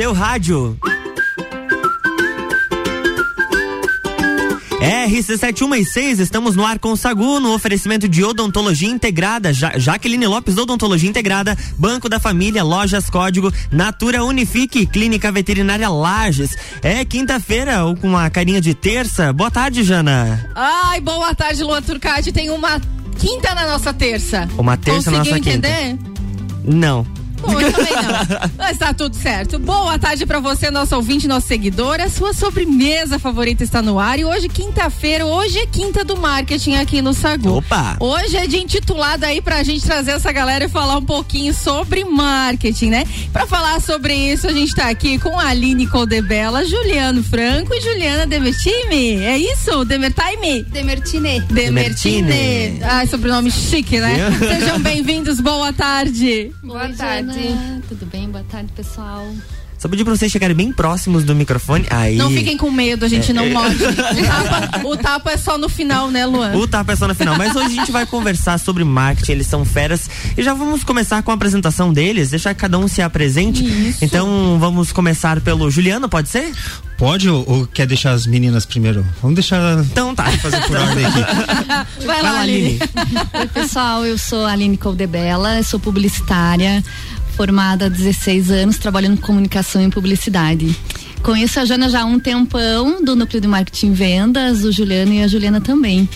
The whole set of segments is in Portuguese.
seu rádio. RC7116, estamos no ar com o Sagu, no oferecimento de odontologia integrada, ja Jaqueline Lopes, odontologia integrada, Banco da Família, Lojas Código, Natura Unifique, Clínica Veterinária Lages. É quinta-feira, ou com uma carinha de terça. Boa tarde, Jana. Ai, boa tarde, Lua Turcati. Tem uma quinta na nossa terça. Uma terça Conseguiu na nossa entender? quinta. Não. Bom, eu também não. Mas tá tudo certo. Boa tarde pra você, nosso ouvinte, nosso seguidor. A sua sobremesa favorita está no ar. E hoje, quinta-feira, hoje é quinta do marketing aqui no Sagu. Opa! Hoje é dia intitulado aí pra gente trazer essa galera e falar um pouquinho sobre marketing, né? Pra falar sobre isso, a gente tá aqui com a Aline Coldebella, Juliano Franco e Juliana Demertime. É isso? Demertime? Demertine. Demertine. Demertine. Ai, sobrenome chique, né? Sejam bem-vindos, boa tarde. Boa Oi, tarde. Tudo bem? Boa tarde, pessoal. Só pedir pra vocês chegarem bem próximos do microfone. Aí. Não fiquem com medo, a gente não morde. O tapa, o tapa é só no final, né, Luan? O tapa é só no final. Mas hoje a gente vai conversar sobre marketing, eles são feras. E já vamos começar com a apresentação deles, deixar que cada um se apresente. Isso. Então vamos começar pelo Juliano, pode ser? Pode ou, ou quer deixar as meninas primeiro? Vamos deixar Então tá. fazer por ordem aqui. Vai lá, Aline. Oi, pessoal. Eu sou a Aline Coldebella, sou publicitária, formada há 16 anos, trabalhando com comunicação e publicidade. Conheço a Jana já há um tempão, do Núcleo de Marketing Vendas, o Juliano e a Juliana também.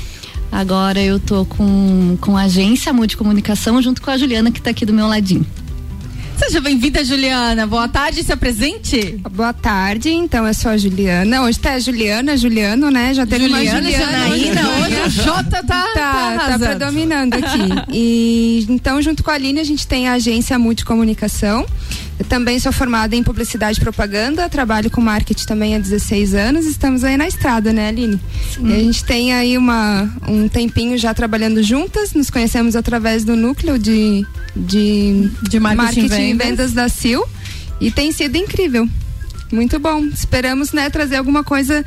Agora eu tô com, com a agência Multicomunicação junto com a Juliana que tá aqui do meu ladinho. Seja bem-vinda, Juliana. Boa tarde, se apresente. Boa tarde, então eu sou a Juliana. Hoje tá a Juliana, Juliano, né? Já teve Juliana, uma Juliana. Janaína, hoje o Jota tá, tá, Tá, tá predominando aqui. E então, junto com a Aline, a gente tem a agência Multicomunicação. Eu também sou formada em publicidade e propaganda, trabalho com marketing também há 16 anos. Estamos aí na estrada, né, Aline? E a gente tem aí uma, um tempinho já trabalhando juntas. Nos conhecemos através do núcleo de, de, De marketing e e vendas. da Sil. E tem sido incrível. Muito bom. Esperamos, né, trazer alguma coisa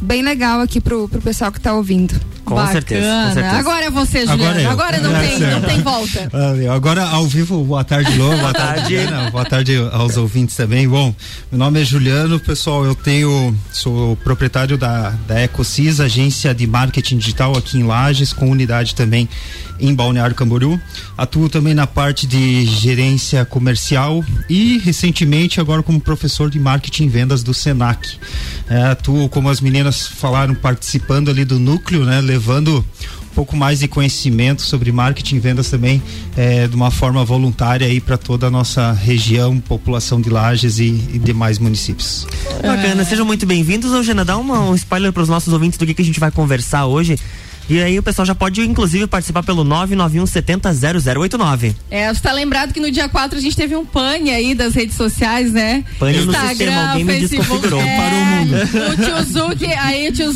bem legal aqui pro, pro pessoal que tá ouvindo. Com Bacana. certeza, com certeza. Agora é você, Juliana. Agora eu. Agora não, É, tem, certo. não tem volta. Agora ao vivo, boa tarde, Lô, boa tarde. Ana, boa tarde aos ouvintes também. Bom, meu nome é Juliano, pessoal, eu tenho, sou proprietário da, da EcoSys, agência de marketing digital aqui em Lages, com unidade também em Balneário Camboriú. Atuo também na parte de gerência comercial e recentemente agora como professor de marketing e vendas do Senac. É, atuo, como as meninas falaram, participando ali do núcleo, né, levando um pouco mais de conhecimento sobre marketing e vendas também eh, de uma forma voluntária aí para toda a nossa região, população de Lages e, e demais municípios. Bacana, sejam muito bem-vindos. Ô, Jana, dá uma, um spoiler pros nossos ouvintes do que, que a gente vai conversar hoje. E aí o pessoal já pode, inclusive, participar pelo 991 70 0089. É, você tá lembrado que no dia 4 a gente teve um pane aí das redes sociais, né? Pane no sistema, alguém me desconfigurou. É, Parou o mundo. O tio Zurk, aí o tio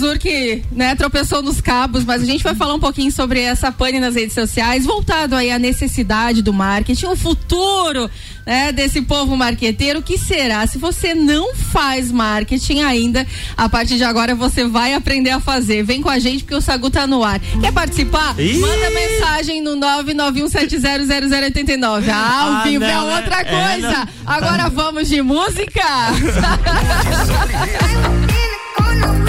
né, tropeçou nos cabos, mas a gente vai falar um pouquinho sobre essa pane nas redes sociais, voltado aí à necessidade do marketing, o futuro, né, desse povo marqueteiro, o que será? Se você não faz marketing ainda, a partir de agora você vai aprender a fazer. Vem com a gente porque o Sagu tá no ar. Quer participar? Ih! Manda mensagem no 991700089. Ah, ao Ah, vivo é não, outra é, coisa. Agora vamos de música.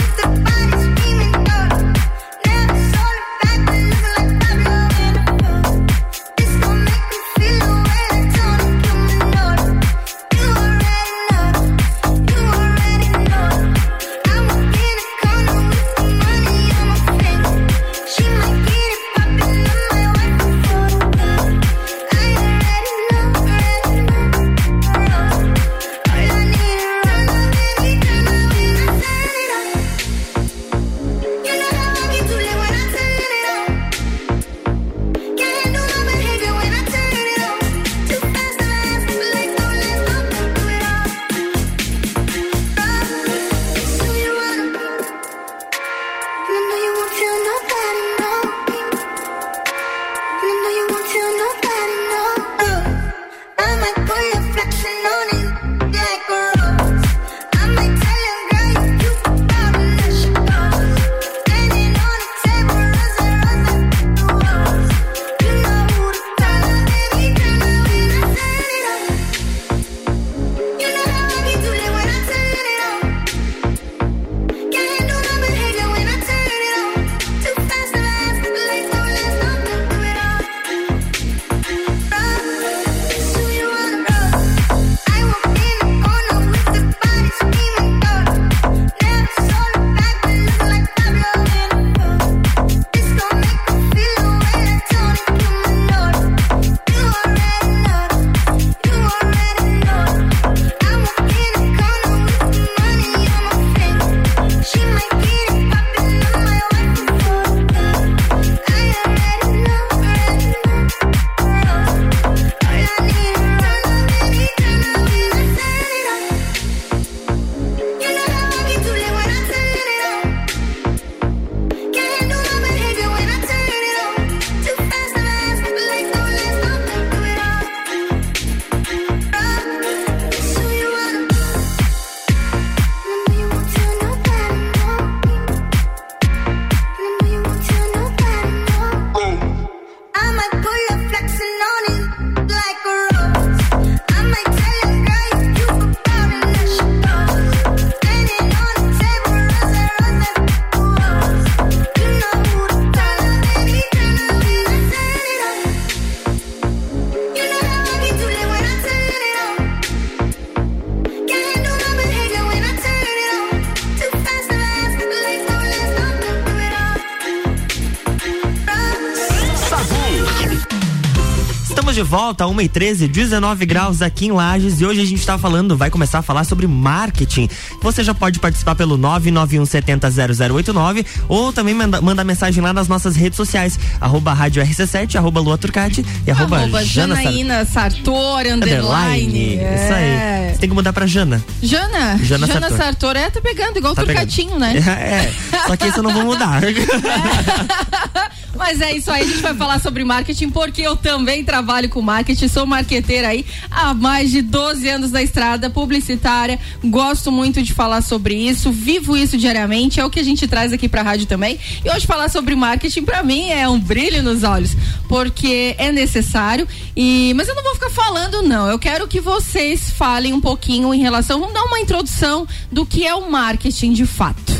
volta, 1 e 13 19 graus aqui em Lages e hoje a gente está falando, vai começar a falar sobre marketing. Você já pode participar pelo 991700089 ou também manda, manda mensagem lá nas nossas redes sociais, arroba rádio RC7, arroba Lua Turcati e arroba, arroba Jana Janaína Sartor, underline. É. Isso aí. Você tem que mudar pra Jana. Jana? Jana Jana Sartor. Sartor. É, tá pegando, igual Tá Turcatinho, né? É, só que isso eu não vou mudar. Mas é isso aí, a gente vai falar sobre marketing, porque eu também trabalho com marketing, sou marqueteira aí há mais de 12 anos na estrada, publicitária, gosto muito de falar sobre isso, vivo isso diariamente, é o que a gente traz aqui pra rádio também. E hoje falar sobre marketing pra mim é um brilho nos olhos, porque é necessário e mas eu não vou ficar falando não, eu quero que vocês falem um pouquinho em relação, vamos dar uma introdução do que é o marketing de fato.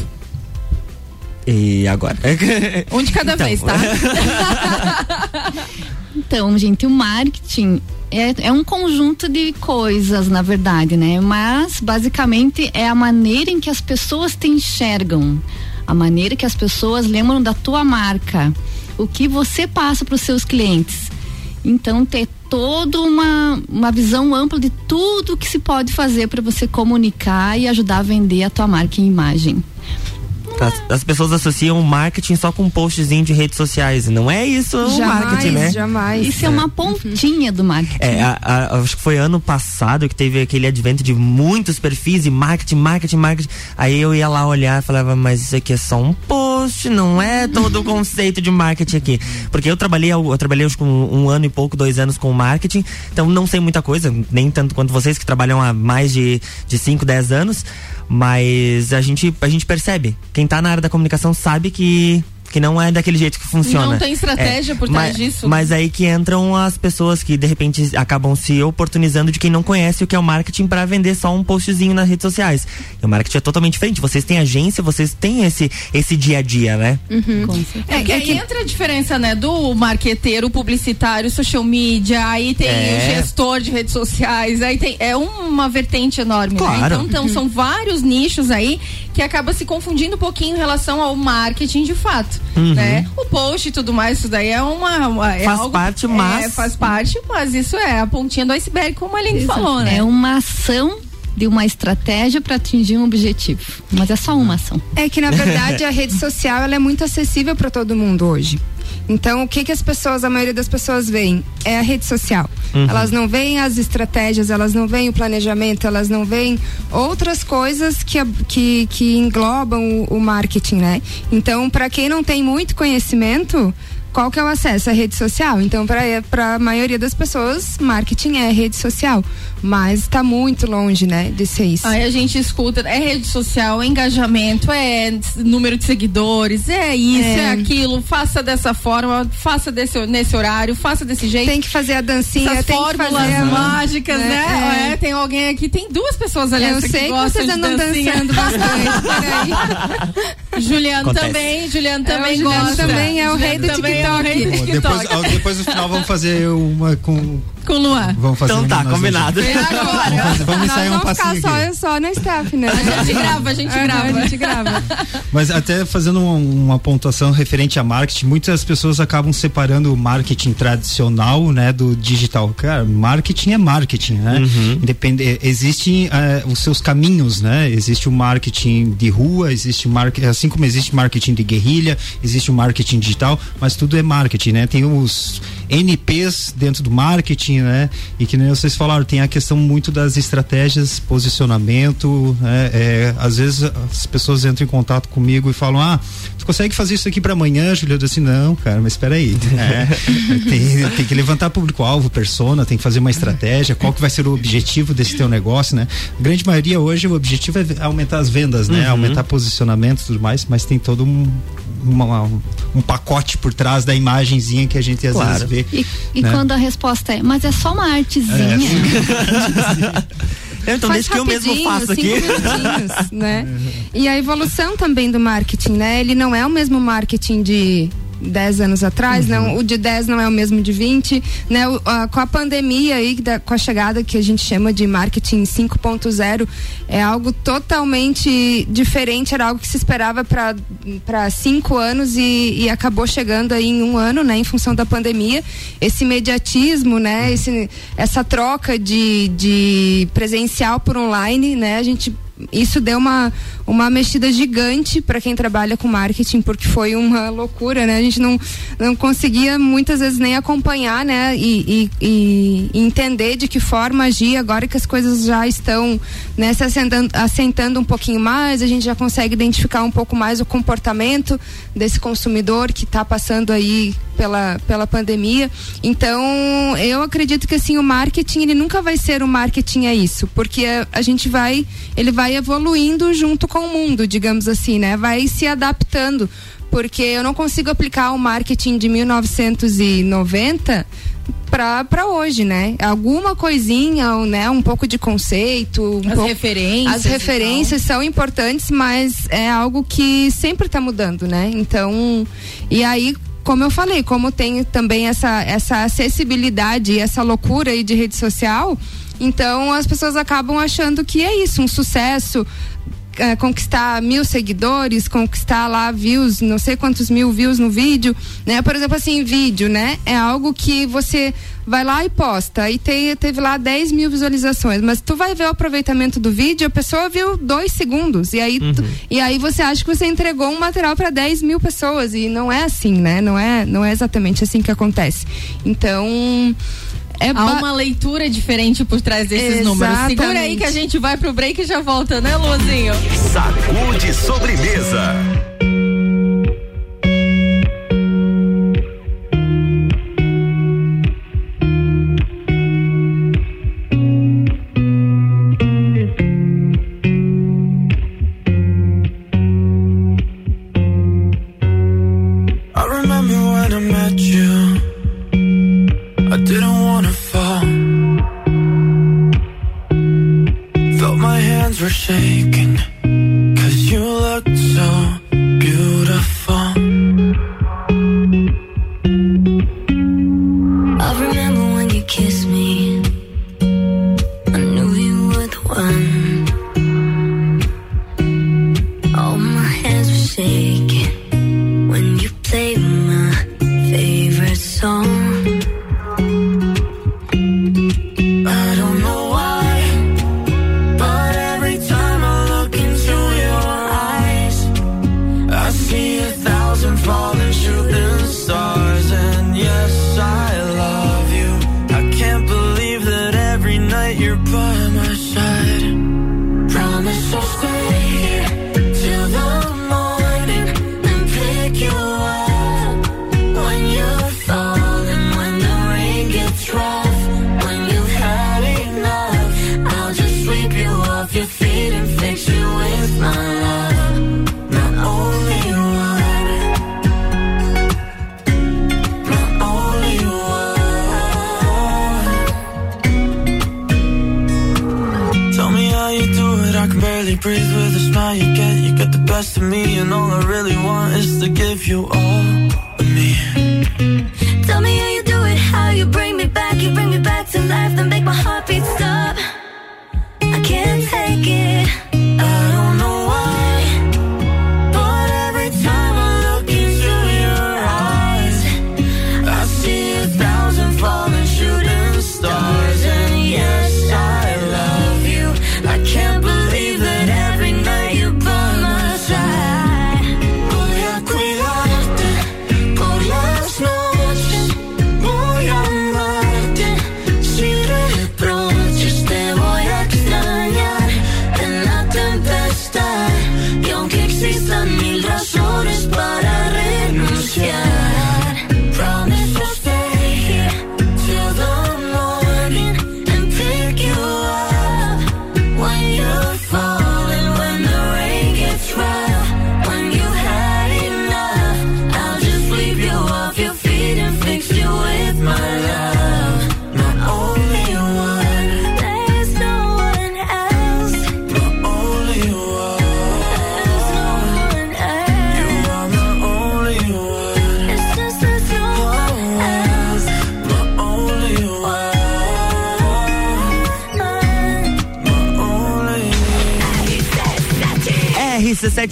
E agora? Um de cada Então. vez, tá? Então, gente, o marketing é, é um conjunto de coisas, na verdade, né? Mas, basicamente, é a maneira em que as pessoas te enxergam, a maneira que as pessoas lembram da tua marca, o que você passa para os seus clientes. Então, ter toda uma, uma visão ampla de tudo que se pode fazer para você comunicar e ajudar a vender a tua marca e imagem. As, as pessoas associam o marketing só com postzinho de redes sociais. Não é isso o jamais, marketing, né? jamais. Isso é uma pontinha do marketing. É, a- a- acho que foi ano passado que teve aquele advento de muitos perfis e marketing, marketing, marketing. Aí eu ia lá olhar e falava, mas isso aqui é só um post, não é todo o conceito de marketing aqui. Porque eu trabalhei, eu trabalhei acho um, um ano e pouco, dois anos com marketing, então não sei muita coisa, nem tanto quanto vocês que trabalham há mais de, de 5, 10 anos. Mas a gente, a gente percebe. Quem tá na área da comunicação sabe que. Que não é daquele jeito que funciona. Não tem estratégia por trás mas, disso. Mas aí que entram as pessoas que de repente acabam se oportunizando de quem não conhece o que é o marketing para vender só um postzinho nas redes sociais. E o marketing é totalmente diferente. Vocês têm agência, vocês têm esse esse dia a dia, né? Com certeza. É, que É aí que- entra a diferença, né, do marqueteiro, publicitário, social media, aí tem É. o gestor de redes sociais, aí tem é uma vertente enorme, né? Claro. Então, então são vários nichos aí que acaba se confundindo um pouquinho em relação ao marketing de fato, né? O post e tudo mais, isso daí é uma, uma- é Faz algo- parte, é, mas- faz parte, mas isso é a pontinha do iceberg, como a Aline falou, né? É uma ação de uma estratégia para atingir um objetivo. Mas é só uma ação. É que na verdade a rede social ela é muito acessível para todo mundo hoje. Então o que que as pessoas, a maioria das pessoas veem é a rede social. Elas não veem as estratégias, elas não veem o planejamento, elas não veem outras coisas que que, que englobam o, o marketing, né? Então para quem não tem muito conhecimento qual que é o acesso? A rede social. Então, para a maioria das pessoas, marketing é rede social. Mas está muito longe, né, de ser isso. Aí a gente escuta, é rede social, é engajamento, é número de seguidores, é isso, é, É. aquilo, faça dessa forma, faça desse, nesse horário, faça desse jeito. Tem que fazer a dancinha, Essas tem que fórmulas fazer a... mágicas, É, né? é. É, tem alguém aqui, tem duas pessoas ali Eu que sei que vocês andam dancinha. dançando bastante. Juliano Acontece. também, Juliano É, o também Juliano gosta. também é o rei do também é o TikTok. rei do Pô, TikTok. depois, ao- depois no final vamos fazer uma com. Com Luan. Vamos fazer Então tá, combinado. É agora. Vamos, vamos ensaiar um vamos passinho ficar aqui. só, só na staff, né? A gente grava, a gente grava. A gente grava. Mas até fazendo uma, uma pontuação referente a marketing, muitas pessoas acabam separando o marketing tradicional, né, do digital. Cara, marketing é marketing, né? Independe, existem eh, os seus caminhos, né? Existe o marketing de rua, existe marketing, assim como existe marketing de guerrilha, existe o marketing digital, mas tudo é marketing, né? Tem os NPs dentro do marketing, né? E que nem vocês falaram, tem a questão muito das estratégias, posicionamento, né? É, às vezes as pessoas entram em contato comigo e falam, ah, tu consegue fazer isso aqui para amanhã, Júlio? Eu disse, não, cara, mas espera aí. É, tem, tem que levantar público-alvo, persona, tem que fazer uma estratégia, qual que vai ser o objetivo desse teu negócio, né? A grande maioria hoje o objetivo é aumentar as vendas, né? Aumentar posicionamento e tudo mais, mas tem todo um uma- um pacote por trás da imagenzinha que a gente às Claro. vezes vê. E, e né? quando a resposta é, mas é só uma artezinha. Então Faz desde que eu mesmo faço aqui. né? E a evolução também do marketing, né? Ele não é o mesmo marketing de 10 anos atrás, uhum. não, o de 10 não é o mesmo de 20, né? O, a, com a pandemia aí, da, com a chegada que a gente chama de marketing 5.0, é algo totalmente diferente, era algo que se esperava para cinco anos e, e, acabou chegando aí em um ano, né? Em função da pandemia. Esse imediatismo, né? Esse, essa troca de, de presencial por online, né? A gente isso deu uma, uma mexida gigante para quem trabalha com marketing, porque foi uma loucura, né? A gente não, não conseguia muitas vezes nem acompanhar, né? E, e, e entender de que forma agir agora que as coisas já estão né, se assentando, assentando um pouquinho mais, a gente já consegue identificar um pouco mais o comportamento desse consumidor que está passando aí pela, pela pandemia. Então, eu acredito que assim, o marketing ele nunca vai ser o marketing é isso, porque a, a gente vai, ele vai evoluindo junto com o mundo, digamos assim, né? Vai se adaptando, porque eu não consigo aplicar o marketing de 1990 para hoje, né? Alguma coisinha, né? Um pouco de conceito, um as pouco, referências. As referências são importantes, mas é algo que sempre está mudando, né? Então, e aí como eu falei, como tem também essa, essa acessibilidade e essa loucura aí de rede social, então as pessoas acabam achando que é isso, um sucesso, é, conquistar mil seguidores, conquistar lá views, não sei quantos mil views no vídeo, né? Por exemplo, assim, vídeo, né? É algo que você vai lá e posta e te, teve lá 10 mil visualizações, mas tu vai ver o aproveitamento do vídeo, a pessoa viu dois segundos e aí, uhum. tu, e aí você acha que você entregou um material para 10 mil pessoas e não é assim, né? Não é, não é exatamente assim que acontece. Então é Há uma leitura diferente por trás desses Exatamente. números. Segura aí que a gente vai pro break e já volta, né, Luzinho? Sacude sobremesa.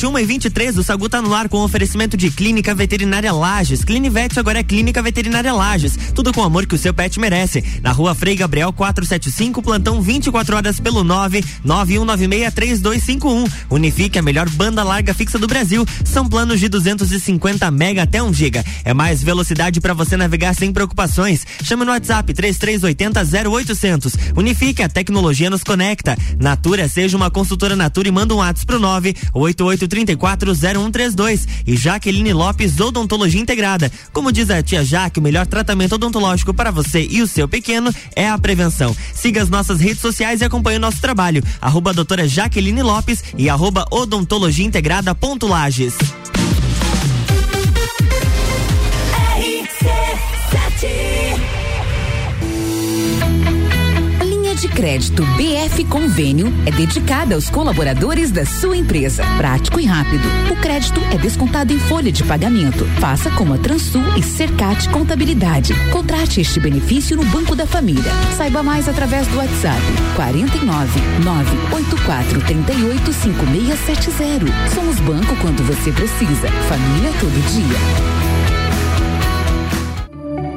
RC7 1 e 23, o Sagu tá no ar com oferecimento de Clínica Veterinária Lages. Clinivete agora é Clínica Veterinária Lages. Tudo com o amor que o seu pet merece. Na rua Frei Gabriel 475, plantão 24 horas pelo 9 91963251. Unifique a melhor banda larga fixa do Brasil. São planos de 250 mega até 1 giga. É mais velocidade para você navegar sem preocupações. Chame no WhatsApp 3380 0800. Unifique a tecnologia nos conecta. Natura seja uma consultora Natura e manda um WhatsApp pro 988340132. E Jaqueline Lopes Odontologia Integrada. Como diz a tia Jaque, o melhor tratamento odontológico para você e o seu pequeno é a prevenção. Siga as nossas redes sociais e acompanhe o nosso trabalho. Arroba doutora Jaqueline Lopes e arroba odontologia crédito BF Convênio é dedicada aos colaboradores da sua empresa. Prático e rápido. O crédito é descontado em folha de pagamento. Faça como a Transul e Cercat Contabilidade. Contrate este benefício no Banco da Família. Saiba mais através do WhatsApp 49 984 38 5670. Somos banco quando você precisa. Família todo dia.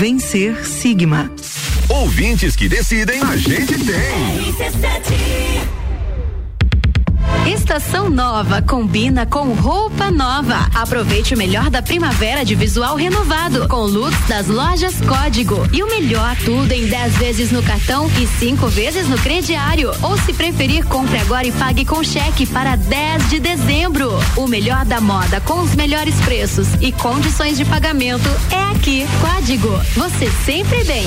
Vencer Sigma. Ouvintes que decidem, a gente tem. Estação nova combina com roupa nova. Aproveite o melhor da primavera de visual renovado com looks das lojas Código. E o melhor tudo em 10 vezes no cartão e 5 vezes no crediário. Ou se preferir, compre agora e pague com cheque para 10 de dezembro. O melhor da moda com os melhores preços e condições de pagamento é aqui. Código. Você sempre bem.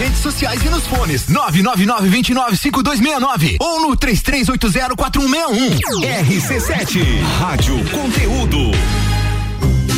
redes sociais e nos fones 999-295269 ou no 33804161. RC7, Rádio Conteúdo.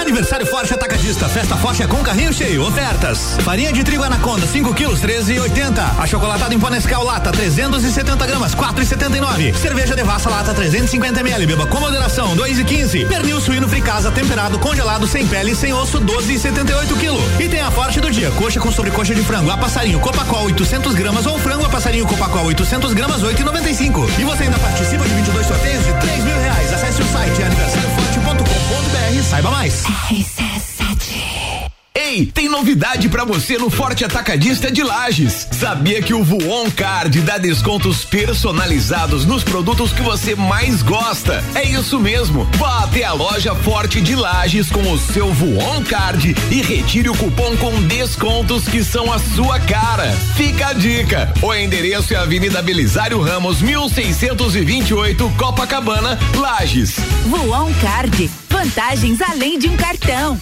Aniversário Forte Atacadista. Festa Forte é com carrinho cheio. Ofertas. Farinha de trigo Anaconda, 5 quilos, 13,80. Achocolatado em pó Lata, 370 gramas, 4,79. Cerveja Devassa Lata, 350 ml. Beba com moderação, 2,15. Pernil suíno fricasa, temperado, congelado, sem pele sem osso, 12,78 quilo. E tem a forte do dia. Coxa com sobrecoxa de frango, a passarinho Copacol, 800 gramas ou frango a passarinho Copacol, 800 gramas, 8,95. E você ainda participa de 22 sorteios de 3 mil reais. Acesse o site e saiba mais. RC7 Ei, tem novidade pra você no Forte Atacadista de Lages. Sabia que o Voon Card dá descontos personalizados nos produtos que você mais gosta? É isso mesmo. Vá até a loja Forte de Lages com o seu Voon Card e retire o cupom com descontos que são a sua cara. Fica a dica. O endereço é Avenida Belisário Ramos, 1628, Copacabana, Lages. Voon Card. Vantagens além de um cartão.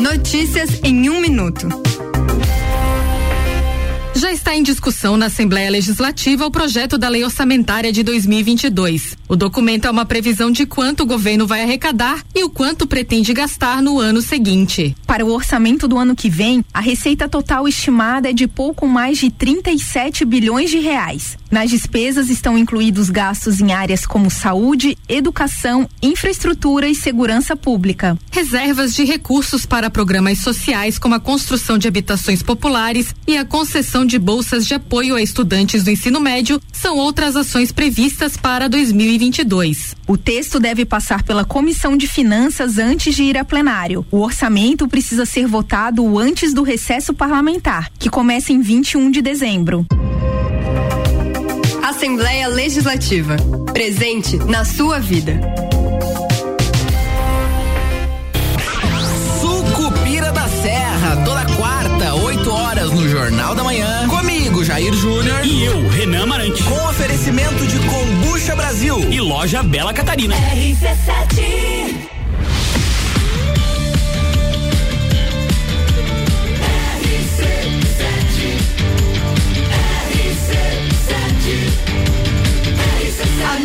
Notícias em um minuto. Já está em discussão na Assembleia Legislativa o projeto da Lei Orçamentária de 2022. O documento é uma previsão de quanto o governo vai arrecadar e o quanto pretende gastar no ano seguinte. Para o orçamento do ano que vem, a receita total estimada é de pouco mais de 37 bilhões de reais. Nas despesas estão incluídos gastos em áreas como saúde, educação, infraestrutura e segurança pública. Reservas de recursos para programas sociais como a construção de habitações populares e a concessão de bolsas de apoio a estudantes do ensino médio são outras ações previstas para 2022. O texto deve passar pela Comissão de Finanças antes de ir a plenário. O orçamento precisa ser votado antes do recesso parlamentar, que começa em 21 de dezembro. Assembleia Legislativa. Presente na sua vida. Sucupira da Serra, toda quarta, 8 horas no Jornal da Manhã. Comigo, Jair Júnior. E eu, Renan Amarante. Com oferecimento de Combucha Brasil. E loja Bela Catarina. RC7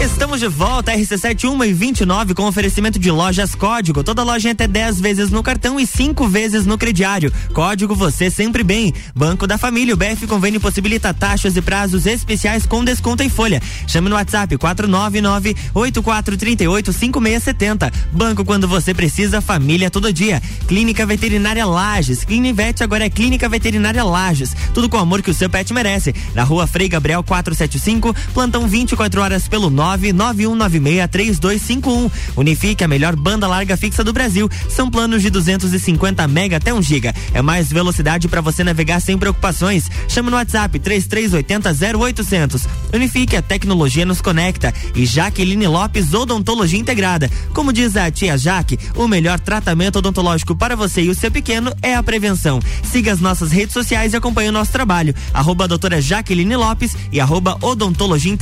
Estamos de volta, RC7 1 e 29 com oferecimento de lojas Código. Toda loja em até 10 vezes no cartão e 5 vezes no crediário. Código você sempre bem. Banco da Família, o BF Convênio possibilita taxas e prazos especiais com desconto em folha. Chame no WhatsApp 499-8438-5670. Banco quando você precisa, família todo dia. Clínica Veterinária Lages. Clinivete agora é Clínica Veterinária Lages. Tudo com o amor que o seu pet merece. Na rua Frei Gabriel 475, plantão 24 horas pelo 9 991963251. Unifique a melhor banda larga fixa do Brasil. São planos de 250 mega até 1 giga. É mais velocidade para você navegar sem preocupações. Chama no WhatsApp 3380 0800. Unifique a tecnologia nos conecta. E Jaqueline Lopes Odontologia Integrada. Como diz a tia Jaque, o melhor tratamento odontológico para você e o seu pequeno é a prevenção. Siga as nossas redes sociais e acompanhe o nosso trabalho. Arroba doutora Jaqueline Lopes e arroba odontologia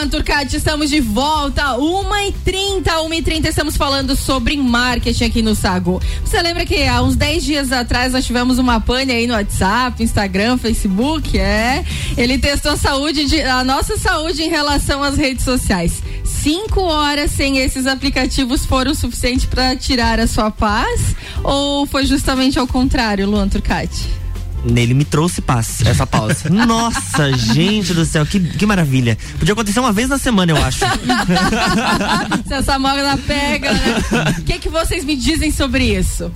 Luan Turcati, estamos de volta. 1h30, 1h30, estamos falando sobre marketing aqui no Sago. Você lembra que há uns 10 dias atrás nós tivemos uma pane aí no WhatsApp, Instagram, Facebook? É. Ele testou a saúde, de, a nossa saúde em relação às redes sociais. Cinco horas sem esses aplicativos foram suficientes para tirar a sua paz? Ou foi justamente ao contrário, Luan Turcati? Nele me trouxe paz, essa pausa. Nossa, gente do céu, que, que maravilha. Podia acontecer uma vez na semana, eu acho. Se essa moda pega, né? O que, que vocês me dizem sobre isso?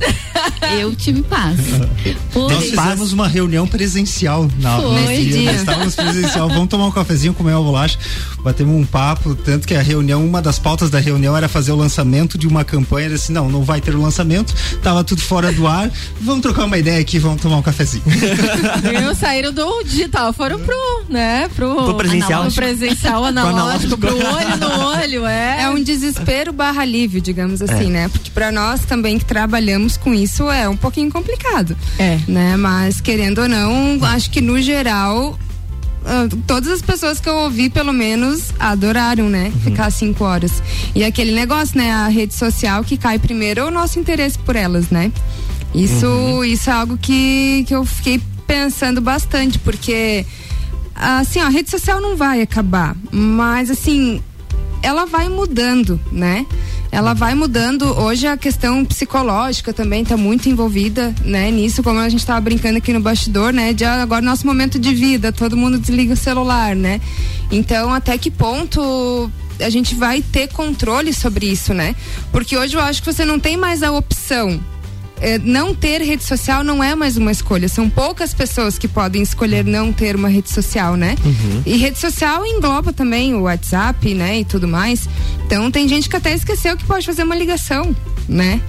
Eu tive paz. Nós fizemos uma reunião presencial na nesse dia. Nós estávamos presencial. Vamos tomar um cafezinho, comer uma bolacha. Batemos um papo. Tanto que a reunião, uma das pautas da reunião era fazer o lançamento de uma campanha. Era assim: não, não vai ter o lançamento. Tava tudo fora do ar. Vamos trocar uma ideia aqui, vamos tomar um cafezinho. Viu? Saíram do digital, foram pro, né? Pro, Pro presencial. Pro presencial analógico, pro olho no olho, é. É um desespero barra alívio, digamos assim, É. né? Porque para nós também que trabalhamos com isso é um pouquinho complicado. É. Né? Mas querendo ou não, acho que no geral ah, todas as pessoas que eu ouvi, pelo menos, adoraram, né? Ficar cinco horas. E aquele negócio, né? A rede social que cai primeiro é o nosso interesse por elas, né? Isso, isso é algo que, que eu fiquei pensando bastante, porque assim, ó, a rede social não vai acabar, mas assim, ela vai mudando, né? Ela vai mudando. Hoje a questão psicológica também está muito envolvida, né? Nisso, como a gente estava brincando aqui no bastidor, né? De ah, agora nosso momento de vida, todo mundo desliga o celular, né? Então, até que ponto a gente vai ter controle sobre isso, né? Porque hoje eu acho que você não tem mais a opção é, não ter rede social não é mais uma escolha. São poucas pessoas que podem escolher não ter uma rede social, né? Uhum. E rede social engloba também o WhatsApp, né? E tudo mais. Então tem gente que até esqueceu que pode fazer uma ligação, né?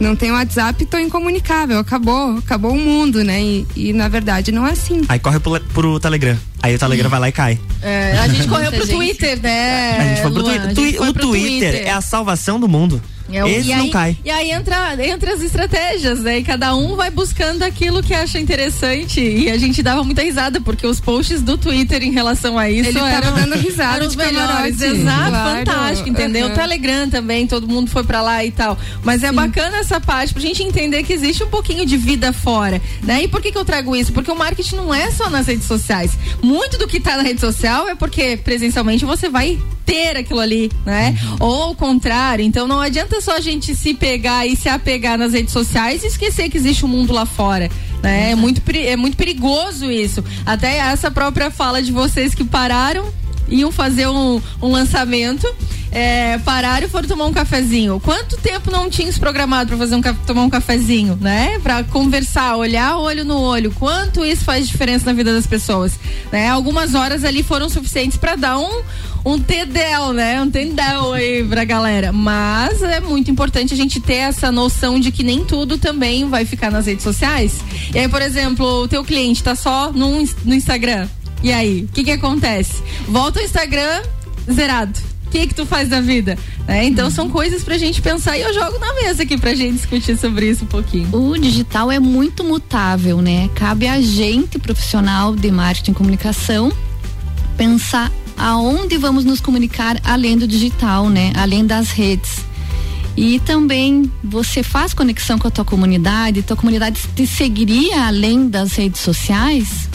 Não tem WhatsApp, tô incomunicável. Acabou, acabou o mundo, né? E, e, na verdade não é assim. Aí corre pro, pro Telegram. Aí o Telegram vai lá e cai. É, a gente correu pro Twitter, né? A gente foi pro Luan? Twitter. Twi- gente foi o pro Twitter, é a salvação do mundo. É Esse e não aí, cai. E aí entra, entra as estratégias, né? E cada um vai buscando aquilo que acha interessante. E a gente dava muita risada, porque os posts do Twitter em relação a isso Ele tava eram, dando risada eram os de melhores. Exato, Claro. fantástico, entendeu? Uhum. O Telegram também, todo mundo foi pra lá e tal. Mas é bacana essa parte pra gente entender que existe um pouquinho de vida fora, né? E por que que eu trago isso? Porque o marketing não é só nas redes sociais. Muito do que tá na rede social é porque presencialmente você vai ter aquilo ali, né? Ou ao contrário, então não adianta só a gente se pegar e se apegar nas redes sociais e esquecer que existe um mundo lá fora. Né? É, muito, é muito perigoso isso. Até essa própria fala de vocês que pararam, iam fazer um, um lançamento, é, pararam e foram tomar um cafezinho. Quanto tempo não tinha se programado para fazer um tomar um cafezinho, né? Para conversar, olhar olho no olho. Quanto isso faz diferença na vida das pessoas, né? Algumas horas ali foram suficientes para dar um um tedel, né? Um tendel aí pra galera. Mas é muito importante a gente ter essa noção de que nem tudo também vai ficar nas redes sociais. E aí, por exemplo, o teu cliente tá só no, no Instagram. E aí, o que que acontece? Volta ao Instagram zerado. O que que tu faz da vida? É, então são coisas pra gente pensar e eu jogo na mesa aqui pra gente discutir sobre isso um pouquinho. O digital é muito mutável, né? Cabe a gente, profissional de marketing e comunicação, pensar aonde vamos nos comunicar além do digital, né? Além das redes. E também você faz conexão com a tua comunidade, tua comunidade te seguiria além das redes sociais?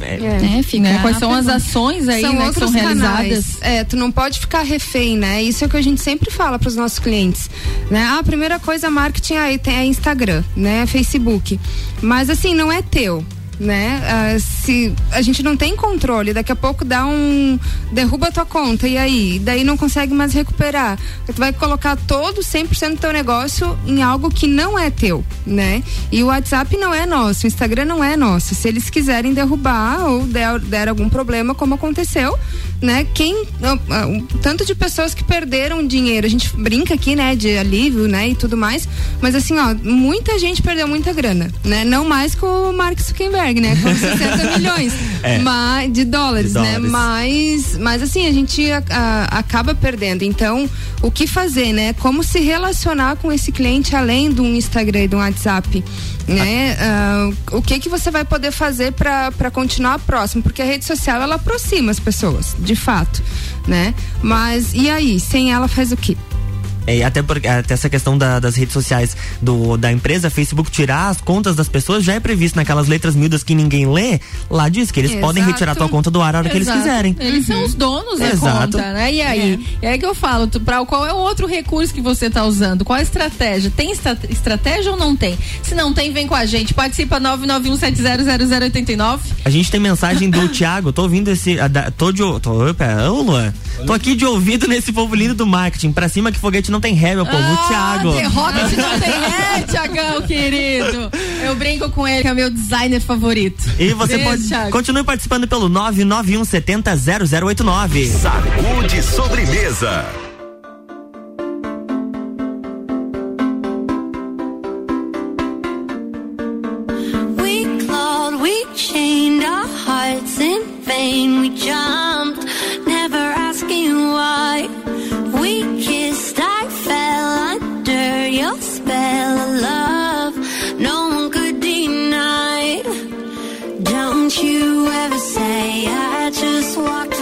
É, né? Fica Né? Quais são as ações aí são né, que são canais. realizadas? É, tu não pode ficar refém, né? Isso é o que a gente sempre fala para os nossos clientes, né? Ah, a primeira coisa, marketing aí tem é Instagram, né? Facebook. Mas assim, não é teu. Né? Ah, se a gente não tem controle, daqui a pouco dá um derruba a tua conta e aí, daí não consegue mais recuperar. Tu vai colocar todo 100% do teu negócio em algo que não é teu, né? E o WhatsApp não é nosso, o Instagram não é nosso. Se eles quiserem derrubar ou der, der algum problema, como aconteceu, né? Quem tanto de pessoas que perderam dinheiro, a gente brinca aqui, né, de alívio, né, e tudo mais, mas assim, ó, muita gente perdeu muita grana, né? Não mais que o Mark Zuckerberg, né, com 60 milhões É. mas, de dólares, De né? dólares. Mas, mas assim, a gente a- a- acaba perdendo. Então, o que fazer, né? Como se relacionar com esse cliente além do Instagram e do WhatsApp, né? Ah, o que que você vai poder fazer para continuar próximo? Porque a rede social ela aproxima as pessoas, de fato, né? Mas e aí, sem ela faz o quê? É, até, até essa questão da- das redes sociais do, da empresa, Facebook, tirar as contas das pessoas já é previsto naquelas letras miúdas que ninguém lê. Lá diz que eles podem Exato. retirar tua conta do ar a hora que eles Exato. quiserem. Eles são os donos da Exato. conta, né? E aí? É. aí que eu falo, tu, pra, qual é o outro recurso que você tá usando? Qual a estratégia? Tem estra- estratégia ou não tem? Se não tem, vem com a gente. Participa 991700089. A gente tem mensagem do Thiago, tô ouvindo esse. a da- tô de. Tô, opa, ô Luan. Tô aqui de ouvido nesse povo lindo do marketing. Pra cima que foguete não tem ré, meu povo. o Thiago. Rocket não tem ré, Tiagão, querido. Eu brinco com ele, que é meu designer favorito. E você Beijo, pode. Thiago. Continue participando pelo 991700089. Sacude sobremesa. Don't you ever say I just walked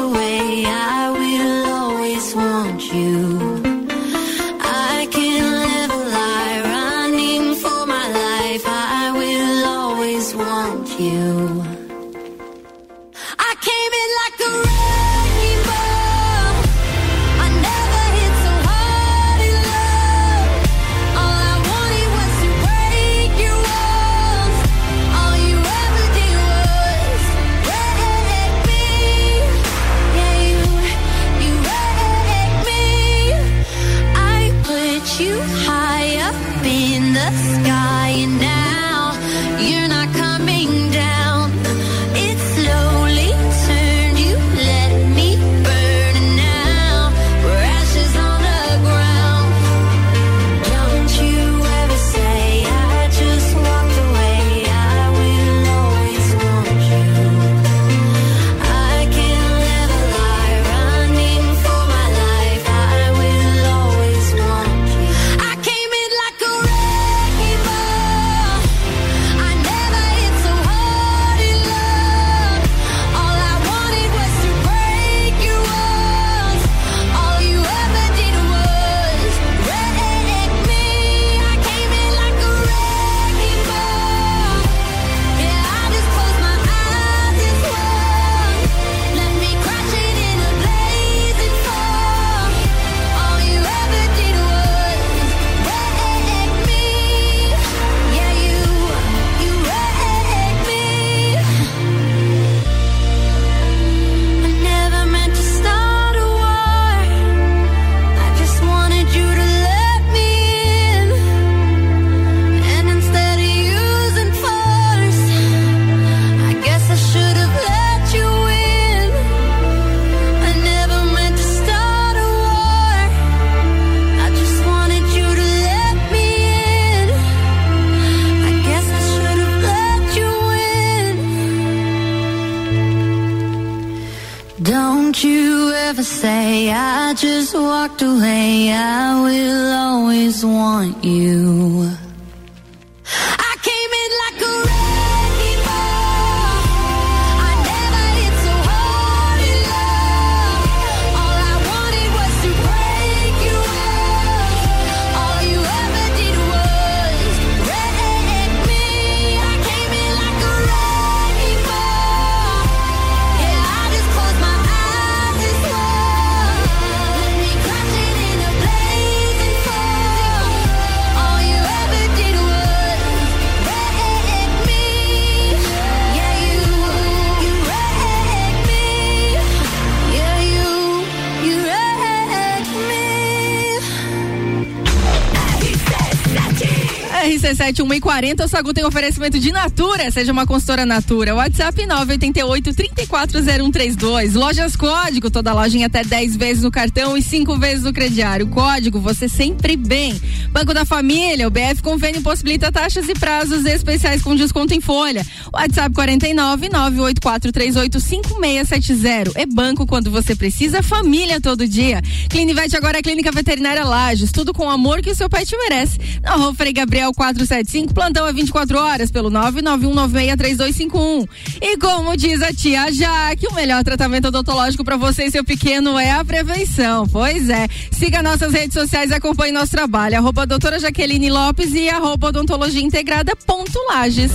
RC7 140, o Sagu tem oferecimento de Natura, seja uma consultora Natura. WhatsApp 988 340132. Lojas Código, toda loja em até 10 vezes no cartão e 5 vezes no crediário. Código, você sempre bem. Banco da Família, o BF Convênio possibilita taxas e prazos especiais com desconto em folha. WhatsApp 49 98438 5670. É banco quando você precisa, família todo dia. Clinivete agora é Clínica Veterinária Lages, tudo com o amor que o seu pet merece. Na rua Gabriel 475, plantão é 24 horas pelo 991963251. E como diz a tia Jaque, o melhor tratamento odontológico para você e seu pequeno é a prevenção. Pois é. Siga nossas redes sociais e acompanhe nosso trabalho. Arroba doutora Jaqueline Lopes e arroba odontologia integrada ponto Lages.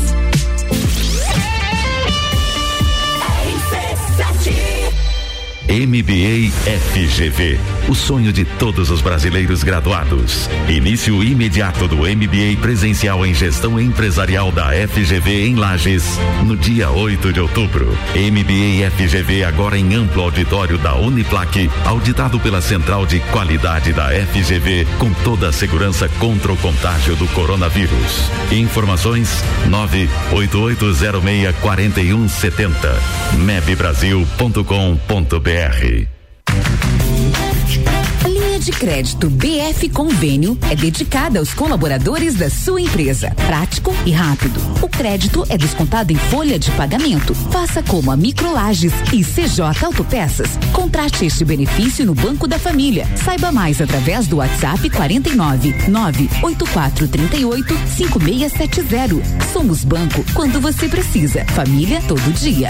MBA FGV, o sonho de todos os brasileiros graduados. Início imediato do MBA presencial em gestão empresarial da FGV em Lages, no dia 8 de outubro. MBA FGV agora em amplo auditório da Uniplac, auditado pela Central de Qualidade da FGV, com toda a segurança contra o contágio do coronavírus. Informações 988064170 mebbrasil.com.br linha de crédito BF Convênio é dedicada aos colaboradores da sua empresa. Prático e rápido. O crédito é descontado em folha de pagamento. Faça como a Microlages e CJ Autopeças. Contrate este benefício no Banco da Família. Saiba mais através do WhatsApp 49 98438 5670. Somos banco quando você precisa. Família todo dia.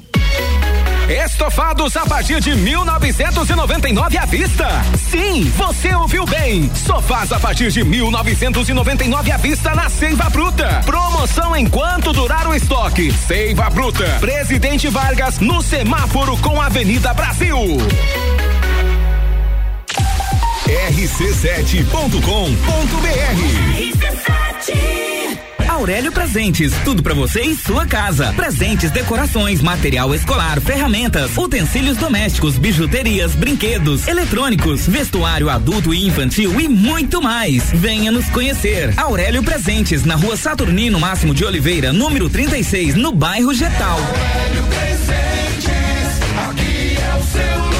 Estofados a partir de 1999 à vista. Sim, você ouviu bem. Sofás a partir de 1999 à vista na Seiva Bruta. Promoção enquanto durar o estoque. Seiva Bruta. Presidente Vargas no semáforo com Avenida Brasil. rc7.com.br Aurélio Presentes, tudo pra você e sua casa. Presentes, decorações, material escolar, ferramentas, utensílios domésticos, bijuterias, brinquedos, eletrônicos, vestuário adulto e infantil e muito mais. Venha nos conhecer. Aurélio Presentes, na rua Saturnino Máximo de Oliveira, número 36, no bairro Getal. Aurélio Presentes, aqui é o seu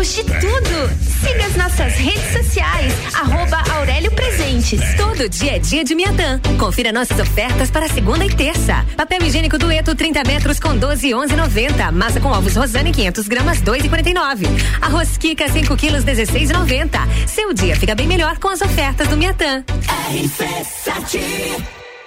temos de tudo. Siga as nossas redes sociais, arroba Aurélio Presentes. Todo dia é dia de Miatã. Confira nossas ofertas para segunda e terça. Papel higiênico dueto 30 metros com 12 11,90. Massa com ovos Rosane 500 gramas 2,49. Arroz Kika 5 quilos 16,90. Seu dia fica bem melhor com as ofertas do Miatã. RC7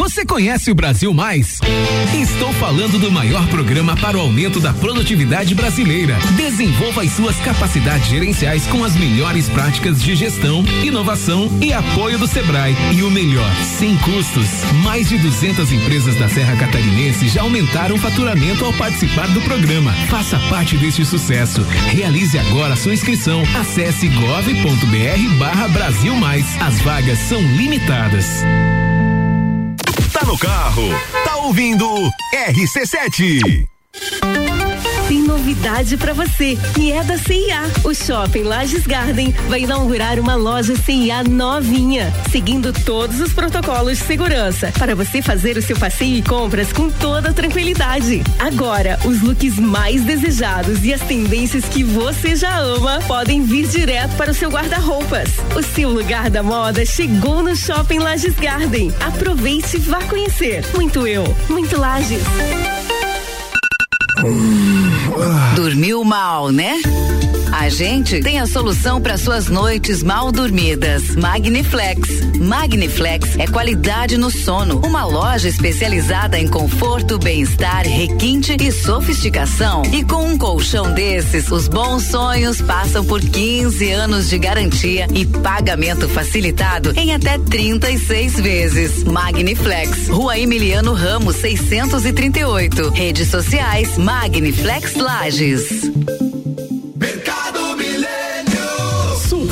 Você conhece o Brasil Mais? Estou falando do maior programa para o aumento da produtividade brasileira. Desenvolva as suas capacidades gerenciais com as melhores práticas de gestão, inovação e apoio do Sebrae. E o melhor, sem custos. Mais de 200 empresas da Serra Catarinense já aumentaram o faturamento ao participar do programa. Faça parte deste sucesso. Realize agora sua inscrição. Acesse gov.br barra Brasil Mais. As vagas são limitadas. Tá no carro, tá ouvindo RC7. Tem novidade pra você e é da CIA. O Shopping Lages Garden vai inaugurar uma loja CIA novinha, seguindo todos os protocolos de segurança, para você fazer o seu passeio e compras com toda tranquilidade. Agora, os looks mais desejados e as tendências que você já ama podem vir direto para o seu guarda-roupas. O seu lugar da moda chegou no Shopping Lages Garden. Aproveite e vá conhecer. Muito eu, muito Lages. Dormiu mal, né? A gente tem a solução para suas noites mal dormidas. Magniflex. Magniflex é qualidade no sono. Uma loja especializada em conforto, bem-estar, requinte e sofisticação. E com um colchão desses, os bons sonhos passam por 15 anos de garantia e pagamento facilitado em até 36 vezes. Magniflex. Rua Emiliano Ramos, 638. Redes sociais Magniflex Lages.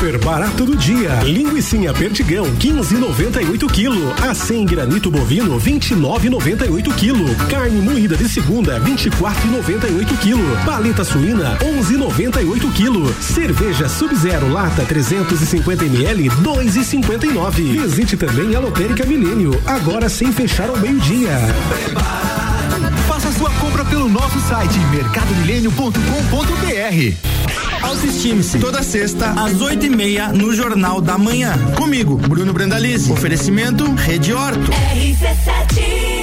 Super barato do dia. Linguiça perdigão, 15,98 kg. A 100 granito bovino, 29,98 kg. Carne moída de segunda, 24,98 kg. Paleta suína, 11,98 kg. Cerveja Sub-Zero lata 350 ml, 2,59. Visite também a Lotérica Milênio, agora sem fechar ao meio-dia. Faça sua compra pelo nosso site mercadomilênio.com.br. Autoestime-se. Toda sexta, às oito e meia, no Jornal da Manhã. Comigo, Bruno Brandalize. Oferecimento Rede Horto. RC7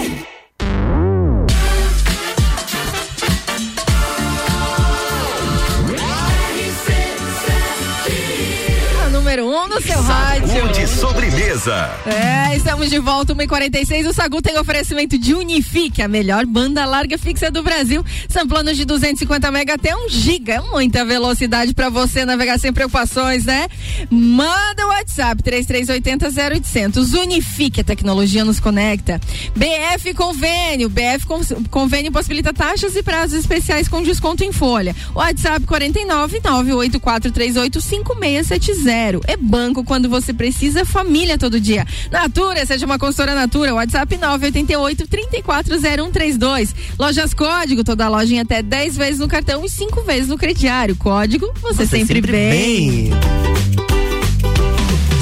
no seu rádio. De sobremesa. É, estamos de volta, 1h46. O Sagu tem oferecimento de Unifique, a melhor banda larga fixa do Brasil. São planos de 250 mega até 1 giga. É muita velocidade para você navegar sem preocupações, né? Manda o WhatsApp 3380 0800. Unifique, a tecnologia nos conecta. BF Convênio. BF Con- Convênio possibilita taxas e prazos especiais com desconto em folha. WhatsApp 49 984 38 5670. É banco quando você precisa, família todo dia. Natura, seja uma consultora Natura. WhatsApp 988 340132. Lojas Código, toda loja em até 10 vezes no cartão e 5 vezes no crediário. Código, você, sempre, bem.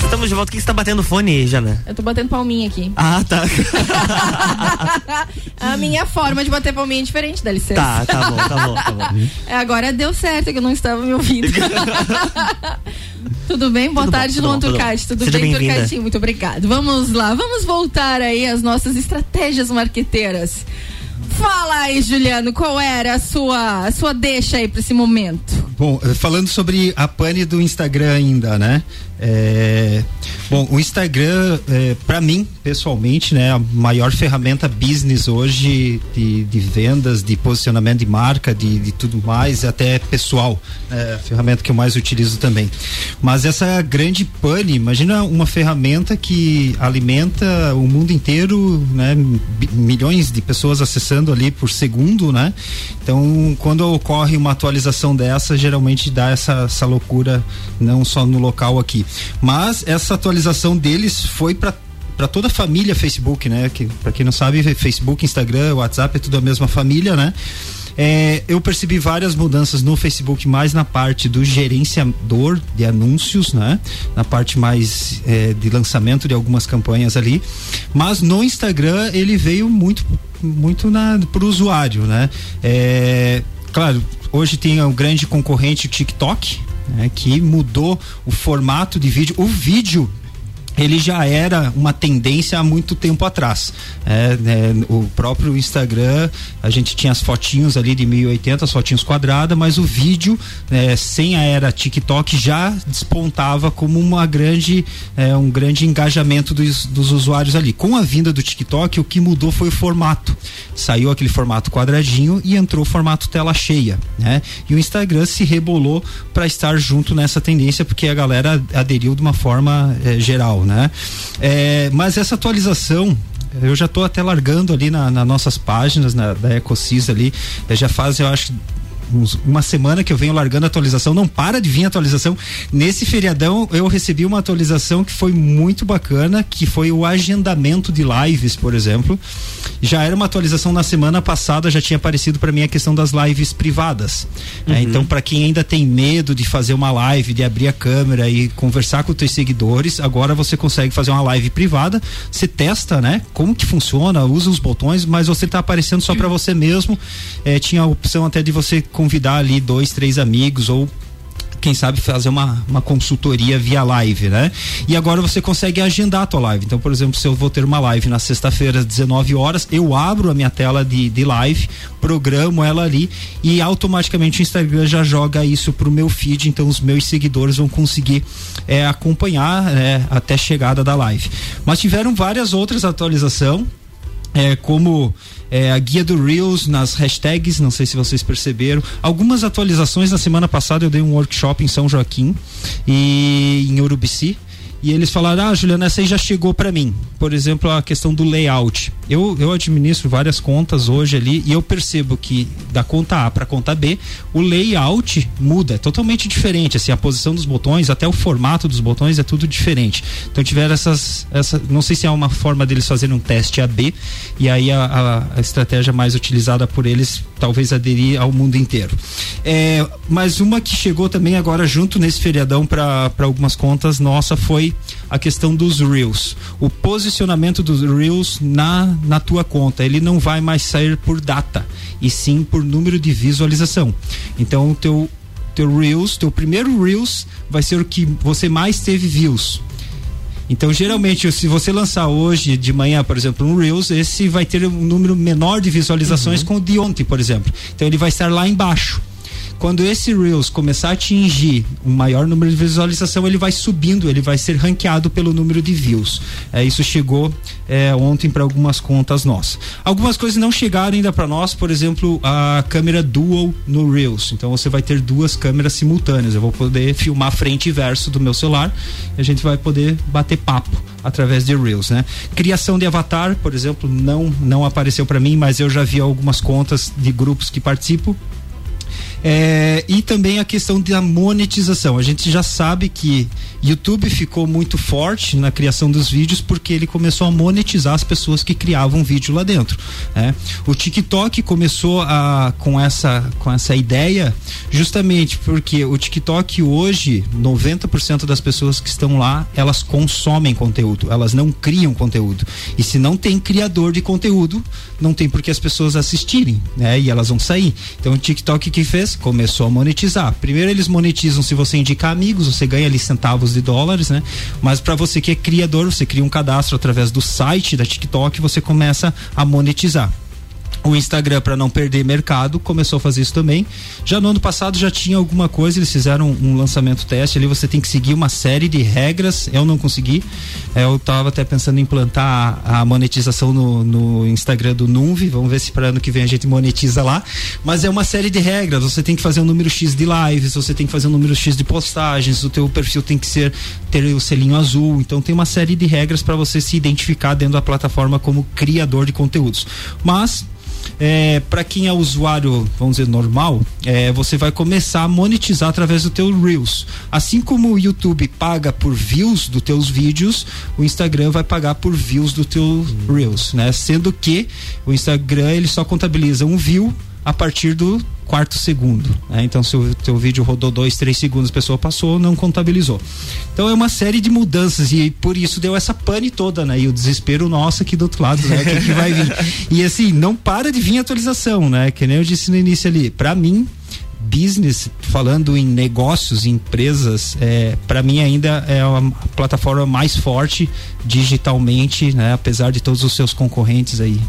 Estamos de volta. O que você tá batendo fone, Jana? Eu tô batendo palminha aqui. Ah, tá. A minha forma de bater palminha é diferente, dá licença. Tá, tá bom, tá bom, tá bom. É, agora deu certo que eu não estava me ouvindo. tudo bem? Boa Tudo tarde, Luan Turcati. Tudo Seja bem, bem-vinda. Turcatinho? Muito obrigado. Vamos lá, vamos voltar aí às nossas estratégias marqueteiras. Fala aí, Juliano, qual era a sua, a sua deixa aí pra esse momento? Bom, eh, falando sobre a pane do Instagram ainda, né? É, bom, o Instagram, é, para mim, pessoalmente, né, a maior ferramenta business hoje de, de vendas, de posicionamento de marca, de, de tudo mais, até pessoal, é a ferramenta que eu mais utilizo também. Mas essa grande pane, imagina uma ferramenta que alimenta o mundo inteiro, né, milhões de pessoas acessando ali por segundo, né? Então, quando ocorre uma atualização dessa, geralmente dá essa, essa loucura, não só no local aqui. Mas essa atualização deles foi para para toda a família Facebook, né? Que para quem não sabe, Facebook, Instagram, WhatsApp é tudo a mesma família, né? É, eu percebi várias mudanças no Facebook, mais na parte do gerenciador de anúncios, né? Na parte mais é, de lançamento de algumas campanhas ali. Mas no Instagram ele veio muito, muito na, pro usuário, né? É, claro, hoje tem o grande concorrente o TikTok, né? Que mudou o formato de vídeo. O vídeo ele já era uma tendência há muito tempo atrás. É, né, o próprio Instagram, a gente tinha as fotinhos ali de 1080, as fotinhos quadradas, mas o vídeo, né, sem a era TikTok, já despontava como uma grande, é, um grande engajamento dos, dos usuários ali. Com a vinda do TikTok, o que mudou foi o formato. Saiu aquele formato quadradinho e entrou o formato tela cheia. Né? E o Instagram se rebolou para estar junto nessa tendência, porque a galera aderiu de uma forma é, geral né? É, mas essa atualização eu já estou até largando ali nas na nossas páginas na, da Ecosis ali, já faz eu acho uns, uma semana que eu venho largando atualização, não para de vir atualização. Nesse feriadão eu recebi uma atualização que foi muito bacana, que foi o agendamento de lives, por exemplo. Já era uma atualização na semana passada, já tinha aparecido para mim a questão das lives privadas. É, uhum. É, então, para quem ainda tem medo de fazer uma live, de abrir a câmera e conversar com os teus seguidores, agora você consegue fazer uma live privada. Você testa, né? Como que funciona, usa os botões, mas você está aparecendo só para você mesmo. É, tinha a opção até de você convidar ali dois, três amigos ou quem sabe fazer uma, uma consultoria via live, né? E agora você consegue agendar a tua live. Então, por exemplo, se eu vou ter uma live na sexta-feira às 19 horas, eu abro a minha tela de, de live, programo ela ali e automaticamente o Instagram já joga isso pro meu feed, então os meus seguidores vão conseguir é, acompanhar é, até chegada da live. Mas tiveram várias outras atualizações, é, como é, a guia do Reels nas hashtags, não sei se vocês perceberam. Algumas atualizações na semana passada eu dei um workshop em São Joaquim e em Urubici e eles falaram: Ah, Juliana, essa aí já chegou para mim. Por exemplo, a questão do layout. Eu, eu administro várias contas hoje ali e eu percebo que da conta A para conta B, o layout muda, é totalmente diferente. Assim, a posição dos botões, até o formato dos botões é tudo diferente. Então tiveram essas. Essa, não sei se é uma forma deles fazerem um teste AB e aí a, a, a estratégia mais utilizada por eles talvez aderir ao mundo inteiro. É, mas uma que chegou também agora junto nesse feriadão para algumas contas nossa foi a questão dos Reels. O posicionamento dos Reels na, na tua conta. Ele não vai mais sair por data, e sim por número de visualização. Então, o teu, teu Reels, teu primeiro Reels vai ser o que você mais teve views. Então, geralmente, se você lançar hoje de manhã, por exemplo, um Reels, esse vai ter um número menor de visualizações uhum. com o de ontem, por exemplo. Então, ele vai estar lá embaixo. Quando esse Reels começar a atingir um maior número de visualização, ele vai subindo, ele vai ser ranqueado pelo número de views. É, isso chegou é, ontem para algumas contas nossas. Algumas coisas não chegaram ainda para nós, por exemplo, a câmera dual no Reels. Então você vai ter duas câmeras simultâneas. Eu vou poder filmar frente e verso do meu celular e a gente vai poder bater papo através de Reels, né? Criação de avatar, por exemplo, não não apareceu para mim, mas eu já vi algumas contas de grupos que participo é, e também a questão da monetização. A gente já sabe que YouTube ficou muito forte na criação dos vídeos porque ele começou a monetizar as pessoas que criavam vídeo lá dentro. Né? O TikTok começou a, com, essa, com essa ideia justamente porque o TikTok hoje, 90% das pessoas que estão lá, elas consomem conteúdo, elas não criam conteúdo. E se não tem criador de conteúdo, não tem por que as pessoas assistirem, né? E elas vão sair. Então o TikTok que fez? Começou a monetizar. Primeiro eles monetizam se você indicar amigos, você ganha ali centavos de dólares, né? Mas para você que é criador, você cria um cadastro através do site da TikTok, você começa a monetizar o Instagram para não perder mercado começou a fazer isso também. Já no ano passado já tinha alguma coisa, eles fizeram um, lançamento teste ali, você tem que seguir uma série de regras. Eu não consegui. É, eu estava até pensando em implantar a, monetização no, no, Instagram do Nunvi. Vamos ver se para ano que vem a gente monetiza lá. Mas é uma série de regras. Você tem que fazer um número X de lives, você tem que fazer um número X de postagens, o teu perfil tem que ser ter o selinho azul. Então tem uma série de regras para você se identificar dentro da plataforma como criador de conteúdos. Mas é, para quem é usuário, vamos dizer, normal, é, você vai começar a monetizar através do teu Reels. Assim como o YouTube paga por views dos teus vídeos, o Instagram vai pagar por views do teu Reels, né? Sendo que o Instagram ele só contabiliza um view a partir do quarto segundo. Né? Então, se o teu vídeo rodou dois, três segundos, a pessoa passou, não contabilizou. Então é uma série de mudanças e por isso deu essa pane toda, né? E o desespero nosso aqui do outro lado, né? Que, que vai vir? E assim, não para de vir atualização, né? Que nem eu disse no início ali. Para mim, business, falando em negócios, em empresas, é, para mim ainda é a plataforma mais forte digitalmente, né? Apesar de todos os seus concorrentes aí.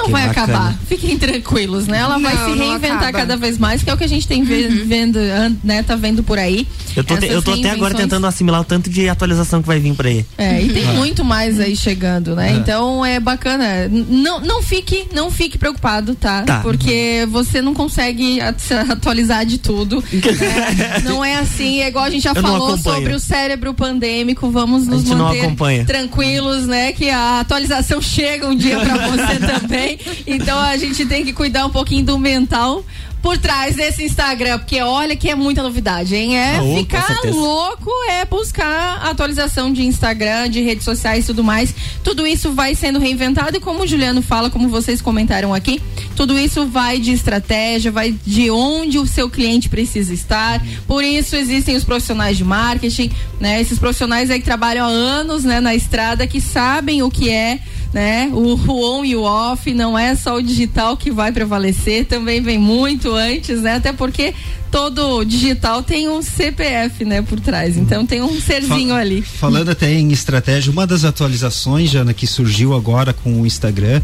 Não Que vai bacana. acabar. Fiquem tranquilos, né? Ela vai Não, se não reinventar cada vez mais, que é o que a gente tem ve- vendo, né? Tá vendo por aí. Eu tô, te- eu tô até agora tentando assimilar o tanto de atualização que vai vir por aí. É, e tem Ah. muito mais aí chegando, né? É. Então é bacana. Não, não fique, não fique preocupado, tá? Tá. Porque você não consegue se atualizar de tudo. né? Não é assim, é igual a gente já Eu falou sobre o cérebro pandêmico. Vamos nos manter tranquilos, né? Que a atualização chega um dia pra você também. Então a gente tem que cuidar um pouquinho do mental. Por trás desse Instagram, porque olha que é muita novidade, hein? É Ah, ficar louco, é buscar atualização de Instagram, de redes sociais e tudo mais. Tudo isso vai sendo reinventado e como o Juliano fala, como vocês comentaram aqui, tudo isso vai de estratégia, vai de onde o seu cliente precisa estar. Por isso existem os profissionais de marketing, né? Esses profissionais aí que trabalham há anos, né, na estrada, que sabem o que é né? O, o on e o off não é só o digital que vai prevalecer, também vem muito antes, né? Até porque todo digital tem um CPF, né, por trás. Então tem um serzinho ali. Falando até em estratégia, uma das atualizações, Jana, que surgiu agora com o Instagram,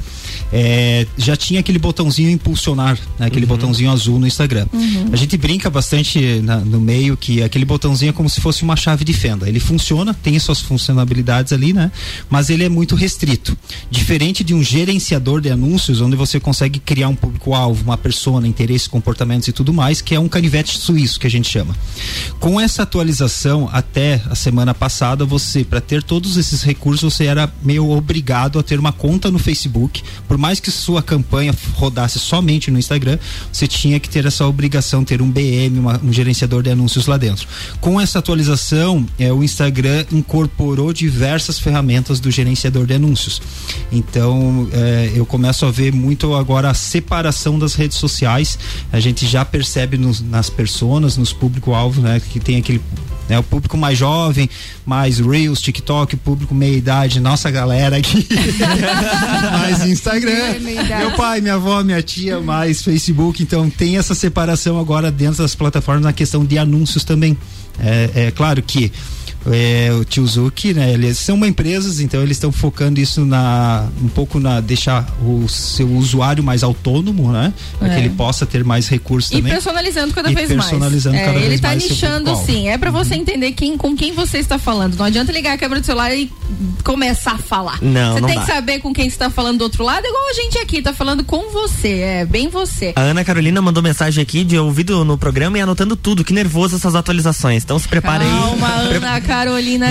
é, já tinha aquele botãozinho impulsionar, né, aquele botãozinho azul no Instagram. Uhum. A gente brinca bastante na- no meio que aquele botãozinho é como se fosse uma chave de fenda. Ele funciona, tem suas funcionalidades ali, né? Mas ele é muito restrito. Diferente de um gerenciador de anúncios, onde você consegue criar um público-alvo, uma persona, interesses, comportamentos e tudo mais, que é um canivete suíço que a gente chama. Com essa atualização, até a semana passada, você, para ter todos esses recursos, você era meio obrigado a ter uma conta no Facebook. Por mais que sua campanha rodasse somente no Instagram, você tinha que ter essa obrigação, ter um BM, uma- um gerenciador de anúncios lá dentro. Com essa atualização, é, o Instagram incorporou diversas ferramentas do gerenciador de anúncios. Então, é, eu começo a ver muito agora a separação das redes sociais. A gente já percebe nos- nas personas, nos público-alvo, né, que tem aquele né, o público mais jovem, mais Reels, TikTok, público meia idade, nossa galera aqui. mais Instagram. Meu pai, minha avó, minha tia, mais Facebook. Então tem essa separação agora dentro das plataformas na questão de anúncios também. É, é claro que é, o Tio Zuki, né? Eles são uma empresas, então eles estão focando isso na um pouco na deixar o seu usuário mais autônomo, né? Para É. que ele possa ter mais recursos E também. personalizando cada E vez mais. personalizando É, cada ele vez tá mais seu nichando sim. É pra você entender quem, com quem você está falando. Não adianta ligar a câmera do celular e começar a falar. Não, Você não tem dá. que saber com quem você tá falando do outro lado, igual a gente aqui, tá falando com você. É bem você. A Ana Carolina mandou mensagem aqui de ouvido no programa e anotando tudo. Que nervoso essas atualizações. Então se prepare aí. Calma, Ana Carolina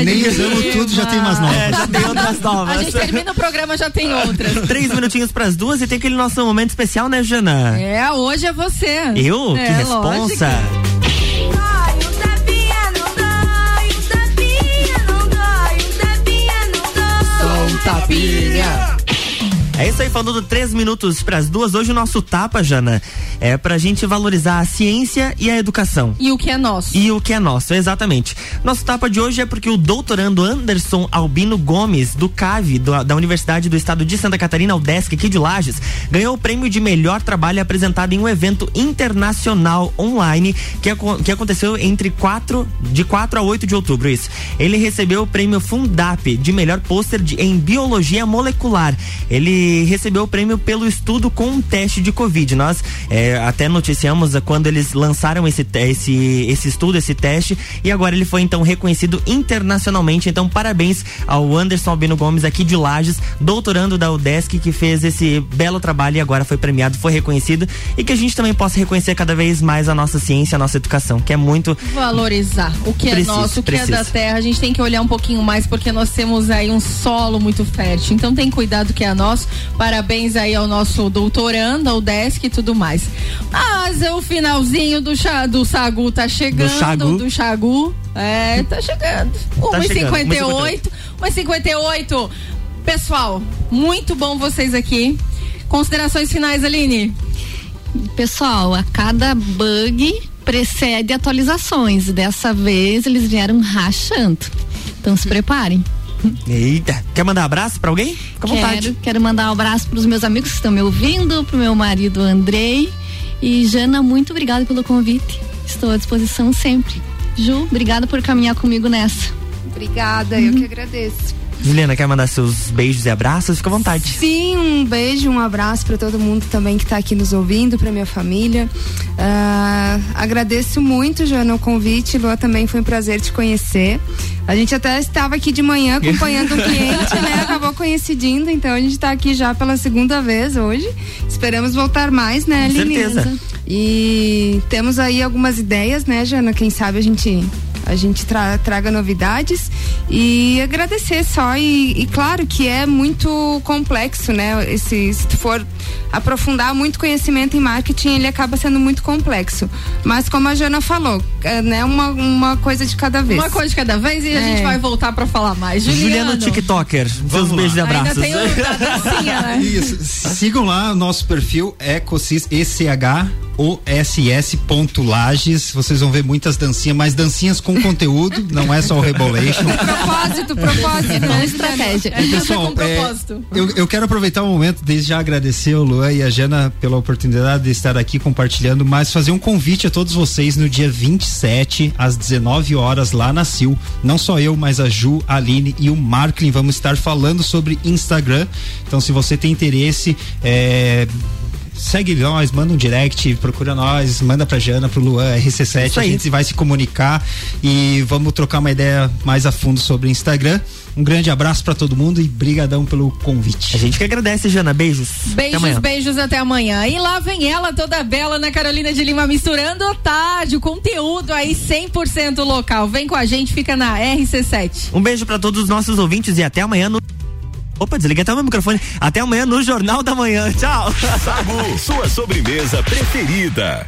Nem de usamos tudo, já tem umas novas. É, já tem outras novas. A gente termina o programa, já tem outras. Três minutinhos pras duas e tem aquele nosso momento especial, né, Jana? É, hoje é você. Eu? É, que responsa. tapinha. É isso aí, falando três minutos pras duas. Hoje o nosso tapa, Jana, é pra gente valorizar a ciência e a educação. E o que é nosso. E o que é nosso, exatamente. Nosso tapa de hoje é porque o doutorando Anderson Albino Gomes, do CAV, do- da Universidade do Estado de Santa Catarina, UDESC, aqui de Lages, ganhou o prêmio de melhor trabalho apresentado em um evento internacional online que, que aconteceu entre 4, de 4 a 8 de outubro, isso. Ele recebeu o prêmio Fundap de melhor pôster em biologia molecular. Ele recebeu o prêmio pelo estudo com um teste de Covid. Nós é, até noticiamos quando eles lançaram esse, esse, esse estudo, esse teste, e agora ele foi então reconhecido internacionalmente. Então, parabéns ao Anderson Albino Gomes aqui de Lages, doutorando da UDESC, que fez esse belo trabalho e agora foi premiado, foi reconhecido, e que a gente também possa reconhecer cada vez mais a nossa ciência, a nossa educação, que é muito Valorizar o que Preciso, é nosso, o que é preciso. da terra. A gente tem que olhar um pouquinho mais porque nós temos aí um solo muito fértil. Então tem cuidado que é nosso. Parabéns aí ao nosso doutorando, ao desk e tudo mais. Mas é o finalzinho do, chá, do Sagu tá chegando. Chagu. Do Chagu. É, tá chegando. Tá chegando, 1h58. 1h58. Pessoal, muito bom vocês aqui. Considerações finais, Aline? Pessoal, a cada bug precede atualizações. Dessa vez eles vieram rachando. Então se preparem. Eita, quer mandar abraço pra alguém? Fica à vontade. Quero, quero mandar um abraço para os meus amigos que estão me ouvindo, pro meu marido Andrei E Jana, muito obrigada pelo convite. Estou à disposição sempre. Ju, obrigada por caminhar comigo nessa. Obrigada, eu que agradeço. Juliana, quer mandar seus beijos e abraços? Fica à vontade. Sim, um beijo, um abraço para todo mundo também que está aqui nos ouvindo, para minha família. Ah, agradeço muito, Joana, o convite. Lua, também foi um prazer te conhecer. A gente até estava aqui de manhã acompanhando um cliente, né? Acabou coincidindo, então a gente está aqui já pela segunda vez hoje. Esperamos voltar mais, né, Com Aline? certeza. E temos aí algumas ideias, né, Jana? Quem sabe a gente a gente tra- traga novidades e agradecer só e, e claro que é muito complexo, né? Esse, se tu for aprofundar muito conhecimento em marketing, ele acaba sendo muito complexo. Mas como a Jana falou, é, né? Uma, uma coisa de cada vez. Uma coisa de cada vez e a É. gente vai voltar pra falar mais. Juliano, Juliano TikToker, seus beijos e Ainda abraços. tem o da dancinha, né? Isso. Sigam lá o nosso perfil Ecosis ECH OSS ponto Lages. Vocês vão ver muitas dancinhas, mas dancinhas com conteúdo, não é só o Rebolation. propósito, propósito, né? estratégia. É, Pessoal, com é, propósito. eu, eu quero aproveitar o momento desde já agradecer o Luan e a Jana pela oportunidade de estar aqui compartilhando, mas fazer um convite a todos vocês no dia 27 às 19 horas lá na Sil. Não só eu, mas a Ju, a Aline e o Marklin vamos estar falando sobre Instagram. Então, se você tem interesse, é, segue nós, manda um direct, procura nós, manda pra Jana, pro Luan, RC7, Isso a gente vai se comunicar e vamos trocar uma ideia mais a fundo sobre o Instagram. Um grande abraço pra todo mundo e brigadão pelo convite. A gente que agradece, Jana. Beijos. Até Beijos, amanhã. beijos até amanhã. E lá vem ela toda bela na Carolina de Lima misturando tarde, o conteúdo aí 100% local. Vem com a gente, fica na RC7. Um beijo pra todos os nossos ouvintes e até amanhã no. Opa, desliguei até o meu microfone. Até amanhã no Jornal da Manhã. Tchau. Sagu, sua sobremesa preferida.